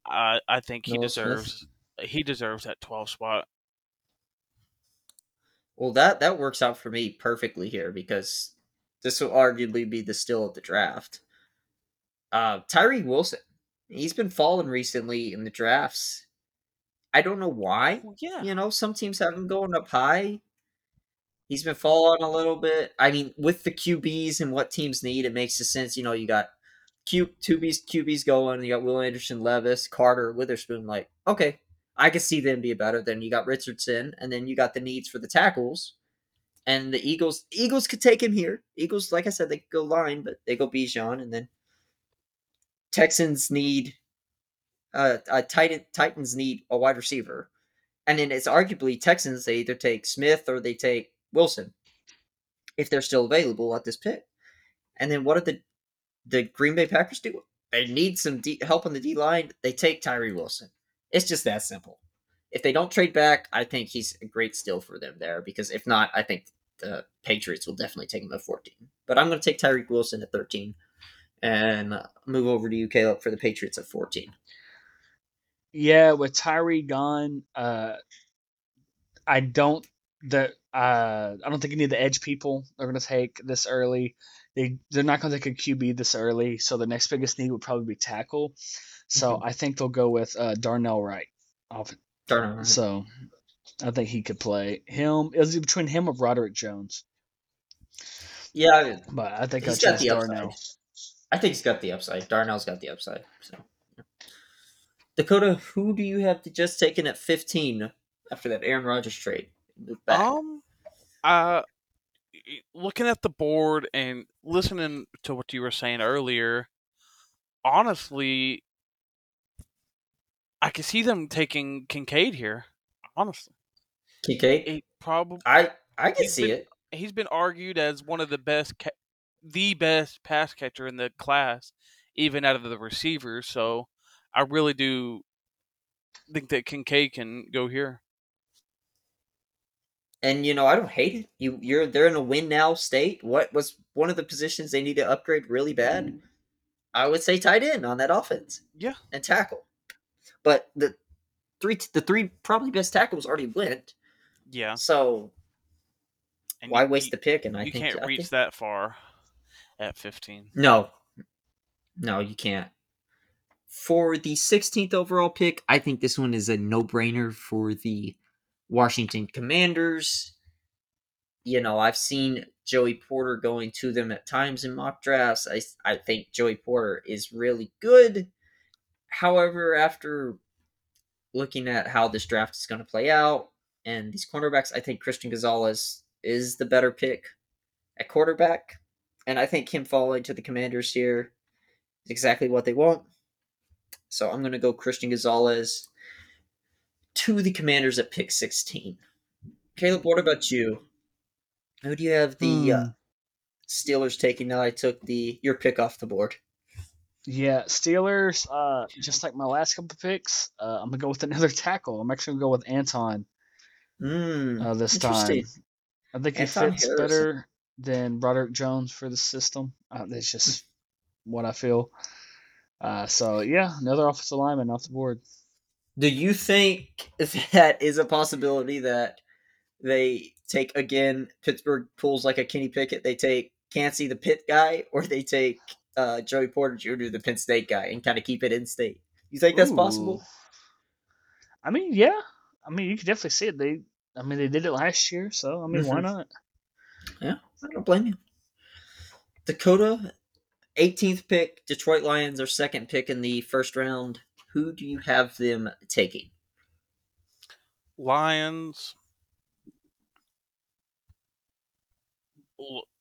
A: I I think he
D: Nolan Smith.
A: deserves he deserves that 12 spot.
D: Well, that that works out for me perfectly here because this will arguably be the still of the draft. Uh, Tyree Wilson, he's been falling recently in the drafts. I don't know why.
A: yeah.
D: You know, some teams have him going up high. He's been falling a little bit. I mean, with the QBs and what teams need, it makes a sense. You know, you got Q two Bs QBs going. You got Will Anderson, Levis, Carter, Witherspoon. Like, okay, I could see them be better. Then you got Richardson, and then you got the needs for the tackles. And the Eagles, Eagles could take him here. Eagles, like I said, they go line, but they go Bijan, and then Texans need uh, uh Titan, Titans need a wide receiver, and then it's arguably Texans. They either take Smith or they take Wilson, if they're still available at this pick. And then what do the the Green Bay Packers do? They need some D, help on the D line. They take Tyree Wilson. It's just that simple. If they don't trade back, I think he's a great steal for them there. Because if not, I think the Patriots will definitely take him at 14. But I'm going to take Tyree Wilson at 13 and move over to you, Caleb, for the Patriots at 14.
C: Yeah, with Tyree gone, uh, I don't the uh, I don't think any of the edge people are going to take this early. They they're not going to take a QB this early, so the next biggest need would probably be tackle. So I think they'll go with uh, Darnell Wright. Off,
D: Darn it.
C: so I think he could play him. It was between him or Broderick Jones,
D: Yeah,
C: but I think I
D: he's got
C: chose
D: the upside. I think he's got the upside. Darnell's got the upside. So. Dakota, who do you have to just taken at 15 after that Aaron Rodgers trade? Move back.
A: Um, uh, looking at the board and listening to what you were saying earlier, honestly, I can see them taking Kincaid here. Honestly,
D: Kincaid?
A: it probably
D: I I can see
A: been-
D: it.
A: he's been argued as one of the best, ca- the best pass catcher in the class, even out of the receivers. So I really do think that Kincaid can go here.
D: And you know, I don't hate it. You you're they're in a win now state. What was one of the positions they need to upgrade really bad? Mm. I would say tight end on that offense.
A: Yeah.
D: And tackle. But the three the three probably best tackles already went.
A: Yeah,
D: So
A: and
D: why
A: you-
D: waste
A: you,
D: the pick? And I
A: you
D: think
A: can't reach
D: think-
A: that far at fifteen.
D: No. No, you can't. For the 16th overall pick, I think this one is a no brainer for the Washington Commanders. You know, I've seen Joey Porter going to them at times in mock drafts. I, I think Joey Porter is really good. However, after looking at how this draft is going to play out and these cornerbacks, I think Christian Gonzalez is the better pick at quarterback. And I think him falling to the Commanders here is exactly what they want. So I'm going to go Christian Gonzalez to the Commanders at pick 16. Caleb, what about you? Who do you have the uh,
C: Hmm.
D: Steelers taking now I took the your pick off the board?
C: Yeah, Steelers. Uh, just like my last couple picks, uh, I'm gonna go with another tackle. I'm actually gonna go with Anton
D: Mm,
C: uh, this time. I think he fits
D: Harrison.
C: better than Broderick Jones for the system. Uh, that's just what I feel. Uh, so yeah, another offensive lineman off the board.
D: Do you think that is a possibility that they take again Pittsburgh pulls like a Kenny Pickett? They take Kancey the Pitt guy, or they take uh, Joey Porter Jr. the Penn State guy, and kind of keep it in state. You think that's possible?
C: I mean, yeah. I mean, you could definitely see it. They, I mean, they did it last year, so I mean, why
D: Mhm.
C: not?
D: Yeah, I don't blame you. Dakota, 18th pick, Detroit Lions are second pick in the first round. Who do you have them taking?
A: Lions.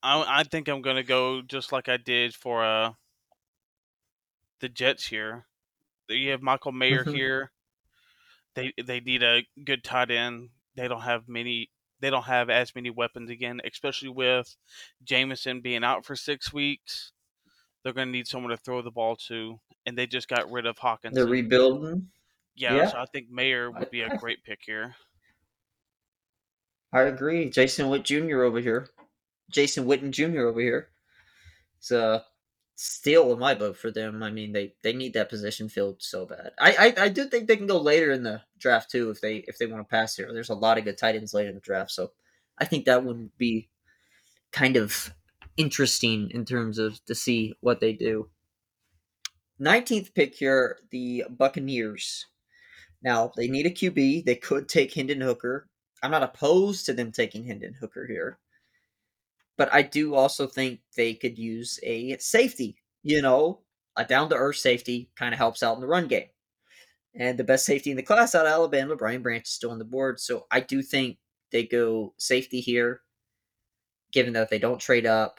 A: I, I think I'm gonna go just like I did for uh the Jets here. You have Michael Mayer
D: Mhm.
A: here. They they need a good tight end. They don't have many. They don't have as many weapons again, especially with Jameson being out for six weeks. They're going to need someone to throw the ball to, and they just got rid of Hawkins.
D: They're rebuilding.
A: yeah,
D: yeah.
A: so I think Mayer would be a great pick here.
D: I agree. Jason Witt Jr. over here. Jason Witten Jr. over here. It's a steal in my book for them. I mean, they, they need that position filled so bad. I, I I do think they can go later in the draft too if they if they want to pass here. There's a lot of good tight ends later in the draft, so I think that would be kind of interesting in terms of to see what they do. 19th pick here, the Buccaneers. Now, they need a QB. They could take Hendon Hooker. I'm not opposed to them taking Hendon Hooker here. But I do also think they could use a safety. You know, a down to earth safety kind of helps out in the run game. And the best safety in the class out of Alabama, Brian Branch, is still on the board. So I do think they go safety here, given that they don't trade up.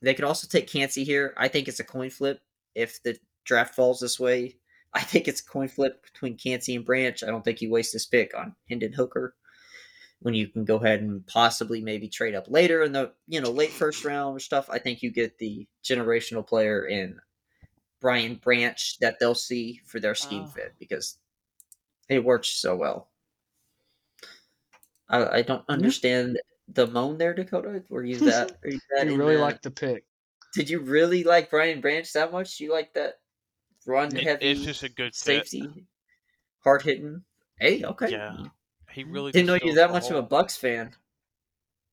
D: They could also take Kancey here. I think it's a coin flip if the draft falls this way. I think it's a coin flip between Kancey and Branch. I don't think you waste this pick on Hendon Hooker when you can go ahead and possibly maybe trade up later in the you know late first round or stuff. I think you get the generational player in Brian Branch that they'll see for their scheme
A: Oh.
D: fit because it works so well. I, I don't understand the moan there, Dakota. Were you that? Are you that
C: You really like the pick.
D: Did you really like Brian Branch that much? You like that run
A: It-
D: heavy?
A: it's just a good fit.
D: safety, hard hitting. Hey, okay.
A: Yeah, He really
D: Didn't know
A: just
D: you
A: fills
D: that
A: the
D: much of a. Bucks fan.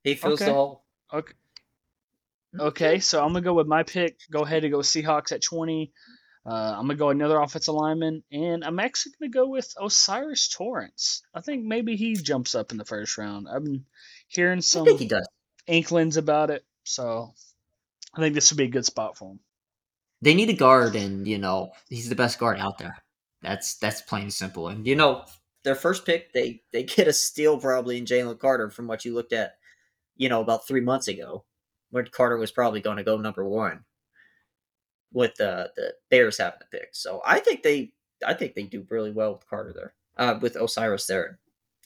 D: He feels the
C: Okay.
D: whole.
C: Okay. Okay, so I'm gonna go with my pick. Go ahead and go Seahawks at 20. Uh, I'm gonna go another offensive lineman, and I'm actually gonna go with O'Cyrus Torrence. I think maybe he jumps up in the first round. I've hearing
D: I
C: some
D: think he does.
C: inklings about it, so I think this would be a good spot for him.
D: They need a guard, and you know he's the best guard out there. That's that's plain and simple. And you know their first pick, they they get a steal probably in Jalen Carter from what you looked at, you know, about three months ago, when Carter was probably going to go number one, with the the Bears having the pick. So I think they I think they do really well with Carter there, uh, with O'Cyrus there,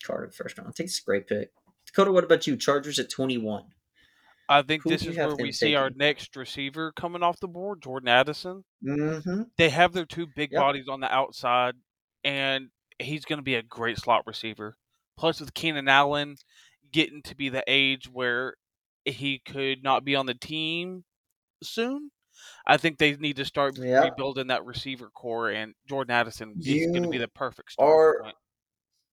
D: Carter first round. I think it's a great pick. Dakota, what about you? Chargers at twenty one.
A: I think
D: Who
A: this is where we see our next receiver coming off the board, Jordan Addison.
D: Mm-hmm.
A: They have their two big
D: Yep.
A: bodies on the outside, and he's going to be a great slot receiver. Plus, with Keenan Allen getting to be the age where he could not be on the team soon, I think they need to start rebuilding that receiver core, and Jordan Addison is going to be the perfect
D: are-
A: point.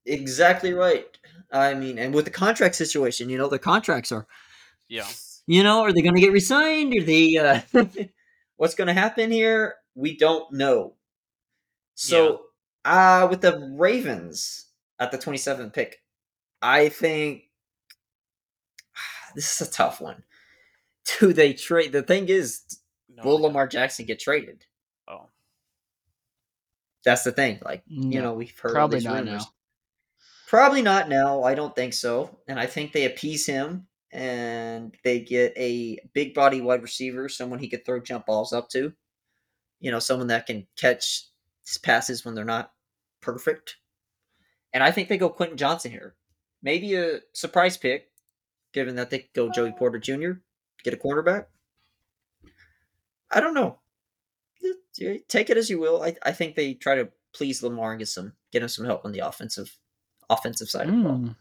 D: Exactly right. I mean, and with the contract situation, you know, the contracts are,
A: Yeah.
D: you know, are they going to get resigned? Are they, uh, what's going to happen here? We don't know. So, uh, with the Ravens at the 27th pick, I think this is a tough one. Do they trade? The thing is,
A: No,
D: will Lamar Jackson get traded?
A: Oh.
D: That's the thing. Like, you know, we've heard
C: probably not
D: rumors.
C: now.
D: Probably not now. I don't think so. And I think they appease him and they get a big body wide receiver, someone he could throw jump balls up to. You know, someone that can catch his passes when they're not perfect. And I think they go Quentin Johnston here. Maybe a surprise pick, given that they go Joey Porter Jr., get a cornerback. I don't know. Take it as you will. I, I think they try to please Lamar and get some get him some help on the offensive offensive side of the ball.
C: Mm.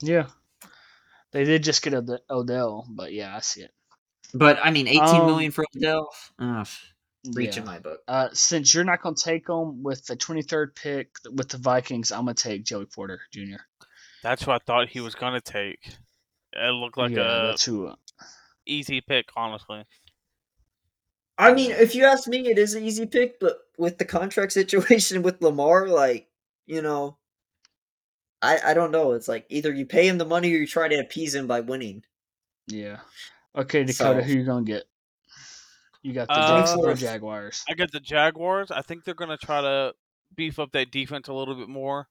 C: Yeah, they did just get Ode- Odell, but yeah, I see it.
D: But I mean, eighteen million
C: Um,
D: for Odell, ugh, reach
C: Yeah.
D: in my book.
C: Uh, since you're not going to take them with the 23rd pick with the Vikings, I'm going to take Joey Porter Jr.
A: That's what I thought he was going to take. It looked like
C: yeah,
A: a
C: that's who. uh,
A: easy pick, honestly.
D: I mean, if you ask me, it is an easy pick, but with the contract situation with Lamar, like you know, I I don't know. It's like either you pay him the money or you try to appease him by winning.
C: Yeah. Okay, Dakota,
D: So-
C: who you going to get? You got the
A: Uh,
C: Jacksonville Jaguars.
A: I got the Jaguars. I think they're going to try to beef up that defense a little bit more.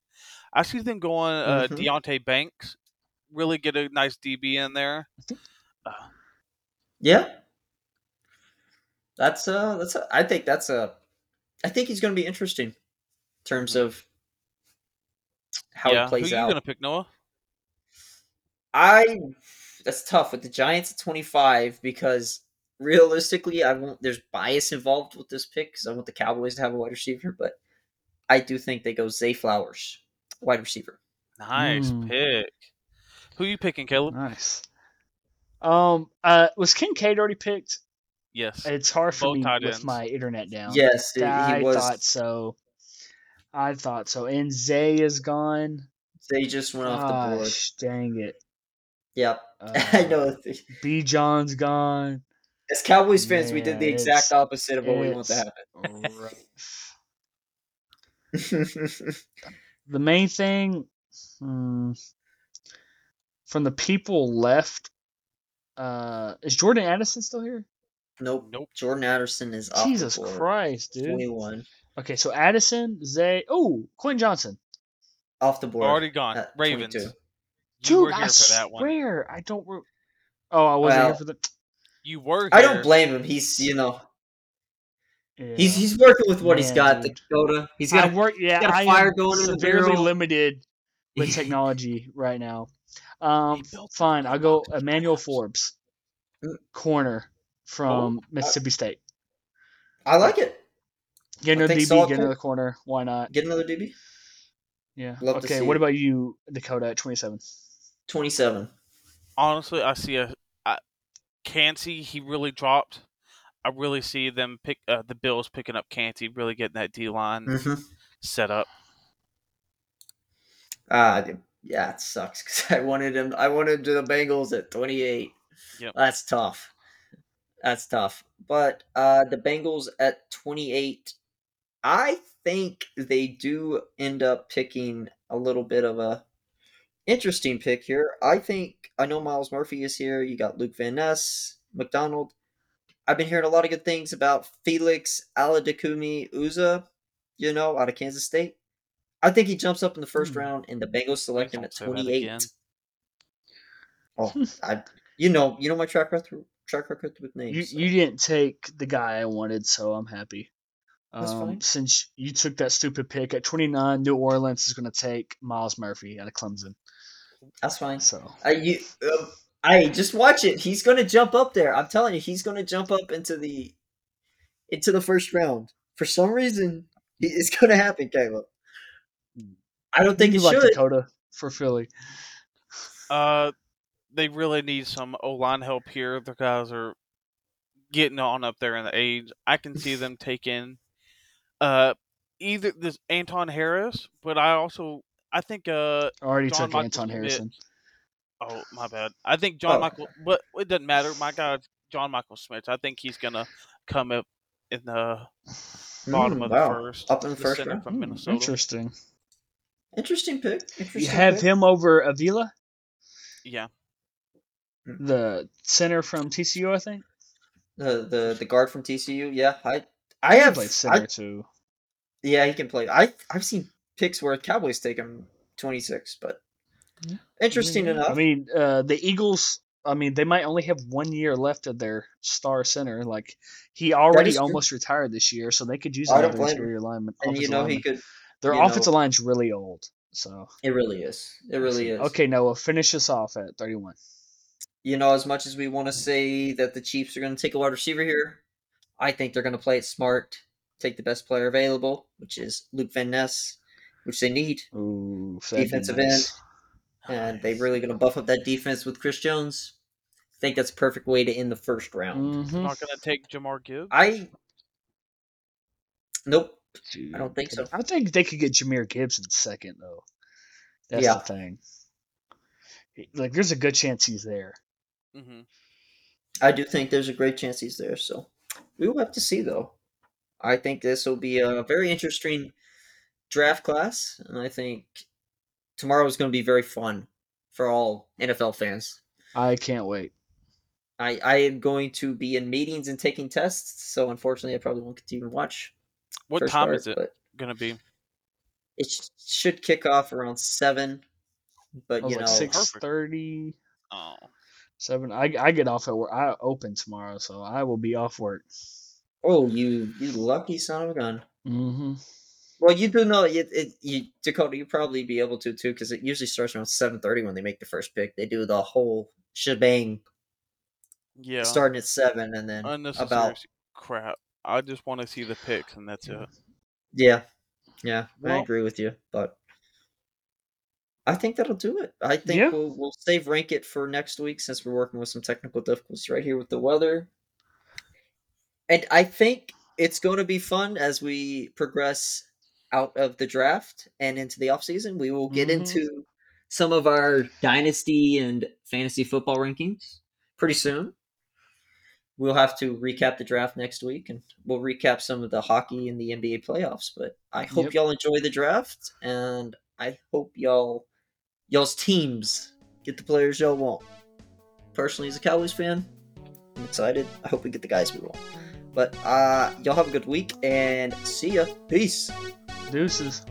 A: I see them going uh,
D: Mhm.
A: Deonte Banks, really get a nice DB in there.
D: Yeah. That's uh that's a, I think that's a I think he's going to be interesting in terms of how
A: yeah,
D: it plays
A: who
D: out.
A: you going to pick, Noah?
D: I that's tough with the Giants at 25 because realistically I won't there's bias involved with this pick cuz I want the Cowboys to have a wide receiver, but I do think they go Zay Flowers, wide receiver.
A: Nice
C: Hmm.
A: pick. Who you picking, Caleb?
C: Nice. Um, uh, was Kincaid already picked?
A: Yes.
C: It's hard for
A: Both
C: me
A: tight
C: with
A: ends.
C: my internet down.
D: Yes, he
C: I
D: was
C: thought so. I thought so. And Zay is gone.
D: they just went off the board.
C: Dang it.
D: Yep.
C: Uh,
D: I know.
C: Bijan's gone.
D: As Cowboys fans, we did the exact opposite of what we want to
C: it's rough.
D: happen.
C: the main thing hmm, from the people left uh is Jordan Addison still here?
D: nope.
A: Nope.
D: Jordan Addison is off
C: Jesus
D: the board.
C: Christ, dude.
D: 21
C: Okay, so Addison, Zay, oh, Quentin Johnston.
D: off the board.
A: Already gone.
D: at
A: Ravens.
D: 22.
A: You
C: Dude,
A: were
C: I
A: here for that one.
C: swear, I don't. Re- oh, I wasn't
D: Well,
C: here for the.
A: You were. Here.
D: I don't blame him. He's you know
C: Yeah.
D: he's he's working with what he's got. The
C: dude.
D: Dakota. He's
C: I
D: got.
C: work. Yeah,
D: got a
C: I
D: fire
C: am
D: going in the
C: severely
D: barrel.
C: limited with technology right now. Um, fine. I'll go Emmanuel Forbes,
D: Mm.
C: corner from
D: Oh,
C: Mississippi State.
D: I like it.
C: Get another DB,
D: solid
C: get another corner. Why not?
D: Get another DB.
C: Yeah.
D: Love
C: okay. What
D: it.
C: about you, Dakota, at twenty-seven?
D: 27.
A: Honestly, I see a. I Kancey, he really dropped. I really see them pick uh, the Bills picking up Kancey, really getting that D line
D: Mm-hmm.
A: set up.
D: Uh, yeah, it sucks because I wanted him. I wanted the Bengals at 28.
A: Yep.
D: That's tough. That's tough. But uh, the Bengals at 28, I think they do end up picking a little bit of a interesting pick here. I think I know Myles Murphy is here. You got Luke Van Ness, McDonald. I've been hearing a lot of good things about Felix Aladakumi Uza, you know, out of Kansas State. I think he jumps up in the first
C: Hmm.
D: round, and the Bengals select him at
A: say
D: 28. Oh, I, you know, you know my track record, track record with names.
C: You
D: so.
C: you didn't take the guy I wanted, so I'm happy.
D: That's
C: Um,
D: fine.
C: since you took that stupid pick at 29, New Orleans is going to take Myles Murphy out of Clemson.
D: That's fine.
C: So
D: I you, uh, I just watch it. He's gonna jump up there. I'm telling you, he's gonna jump up into the into the first round. For some reason, it's gonna happen, Caleb. I don't think
C: you
D: it
C: like
D: should.
C: Dakota for Philly.
A: Uh, they really need some O line help here. The guys are getting on up there in the age. I can see them taking uh either this Anton Harris, but I also I think uh
C: I already
A: John
C: took
A: Michael
C: Anton
A: Schmidt.
C: Harrison.
A: oh my bad. I think John
D: Oh.
A: Michael, but it doesn't matter. My guy John Michael Smith. I think he's gonna come up in the bottom
D: Mm,
A: of
D: wow.
A: the first.
D: Up in the first round?
A: from
C: Hmm,
A: Minnesota.
C: Interesting.
D: Interesting pick. Interesting
C: You have
D: pick.
C: him over Avila,
A: Yeah,
C: the center from TCU, I think.
D: the the the guard from TCU. Yeah, I I
C: He
D: have
C: played center
D: I,
C: too.
D: Yeah he can play. I I've seen picks where Cowboys take him 26, but
C: Yeah.
D: interesting
C: I mean,
D: enough.
C: I mean, uh, the Eagles. I mean, they might only have one year left of their star center. Like he already
D: is true.
C: almost retired this year, so they could use
D: I don't
C: another interior lineman.
D: and you know
C: lineman.
D: he could.
C: Their
D: you know-
C: offensive line's really old. So
D: It really is. It really is.
C: Okay, Noah, finish us off at thirty-one.
D: you know, as much as we want to say that the Chiefs are going to take a wide receiver here, I think they're going to play it smart, take the best player available, which is Luke Van Ness, which they need,
C: Ooh, that'd be
D: Defensive
C: nice.
D: and they're really going to buff up that defense with Chris Jones. I think that's a perfect way to end the first round.
C: Mhm.
A: not gonna take Jahmyr Gibbs.
D: I nope.
C: Dude,
D: I don't think so.
C: I think they could get Jahmyr Gibbs in second though. That's
D: Yeah.
C: the thing. Like, there's a good chance he's there.
A: Mm-hmm.
D: I do think there's a great chance he's there. So we will have to see, though. I think this will be a very interesting draft class, and I think tomorrow is going to be very fun for all NFL fans.
C: I can't wait.
D: I I am going to be in meetings and taking tests, so unfortunately, I probably won't get to even watch.
A: What time
D: part,
A: is it gonna be?
D: it sh- should kick off around seven. But
C: I
D: you
C: like
D: know,
C: six thirty.
A: Oh,
C: Seven. I I get off at work. I open tomorrow, so I will be off work.
D: Oh you you lucky son of a gun.
C: Mm-hmm.
D: Well, you do know it, it you Dakota. You probably be able to too, because it usually starts around seven thirty when they make the first pick. They do the whole shebang,
A: yeah.
D: starting at seven, and then
A: Unnecessary
D: about
A: crap. I just want to see the picks, and that's it.
D: yeah, yeah. I agree with you, but I think that'll do it. I think
C: Yeah.
D: we'll we'll save rank it for next week since we're working with some technical difficulties right here with the weather, and I think it's going to be fun as we progress out of the draft and into the off season. We will get
C: Mhm.
D: into
B: Some of our dynasty and fantasy football rankings.
D: pretty soon. We'll have to recap the draft next week, and we'll recap some of the hockey and the NBA playoffs. But I hope
C: Yep.
D: y'all enjoy the draft, and I hope y'all y'all's teams get the players y'all want. Personally, as a Cowboys fan, I'm excited. I hope we get the guys we want. But uh, y'all have a good week, and see ya. Peace.
C: Deuces.